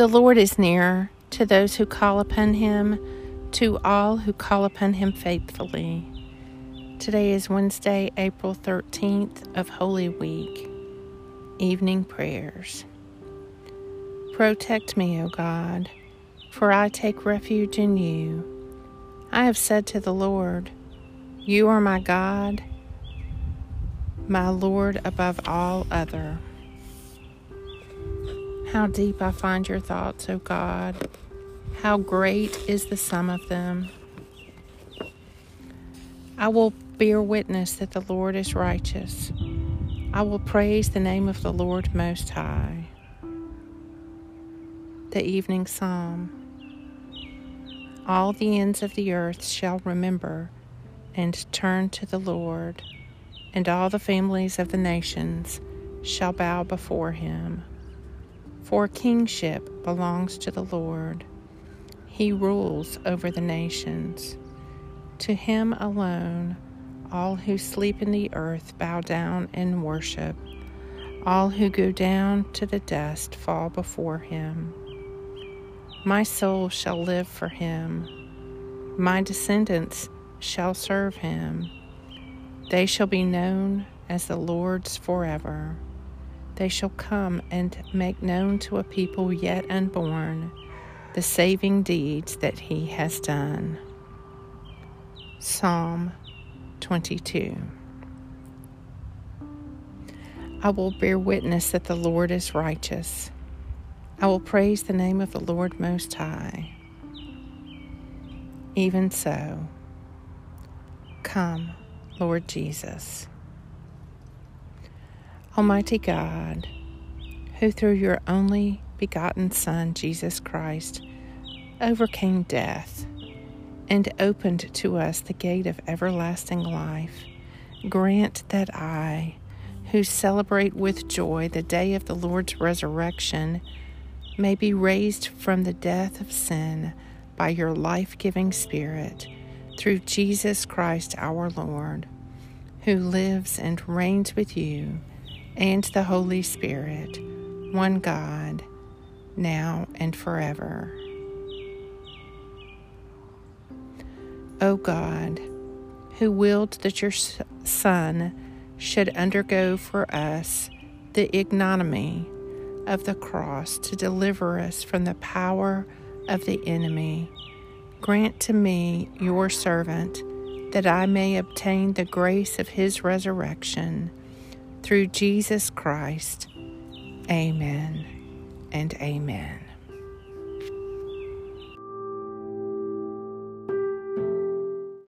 The Lord is near to those who call upon him, to all who call upon him faithfully. Today is Wednesday, April 13th of Holy Week. Evening Prayers. Protect me, O God, for I take refuge in you. I have said to the Lord, You are my God, my Lord above all other. How deep I find your thoughts, O God. How great is the sum of them. I will bear witness that the Lord is righteous. I will praise the name of the Lord Most High. The Evening Psalm All the ends of the earth shall remember and turn to the Lord, and all the families of the nations shall bow before him. For kingship belongs to the Lord. He rules over the nations. To him alone, all who sleep in the earth bow down and worship. All who go down to the dust fall before him. My soul shall live for him. My descendants shall serve him. They shall be known as the Lord's forever. They shall come and make known to a people yet unborn the saving deeds that he has done. Psalm 22 I will bear witness that the Lord is righteous. I will praise the name of the Lord Most High. Even so, come, Lord Jesus. Almighty God, who through your only begotten Son, Jesus Christ, overcame death and opened to us the gate of everlasting life, grant that I, who celebrate with joy the day of the Lord's resurrection, may be raised from the death of sin by your life giving Spirit through Jesus Christ our Lord, who lives and reigns with you and the Holy Spirit, one God, now and forever. O God, who willed that your Son should undergo for us the ignominy of the cross to deliver us from the power of the enemy, grant to me, your servant, that I may obtain the grace of his resurrection through Jesus Christ. Amen and amen.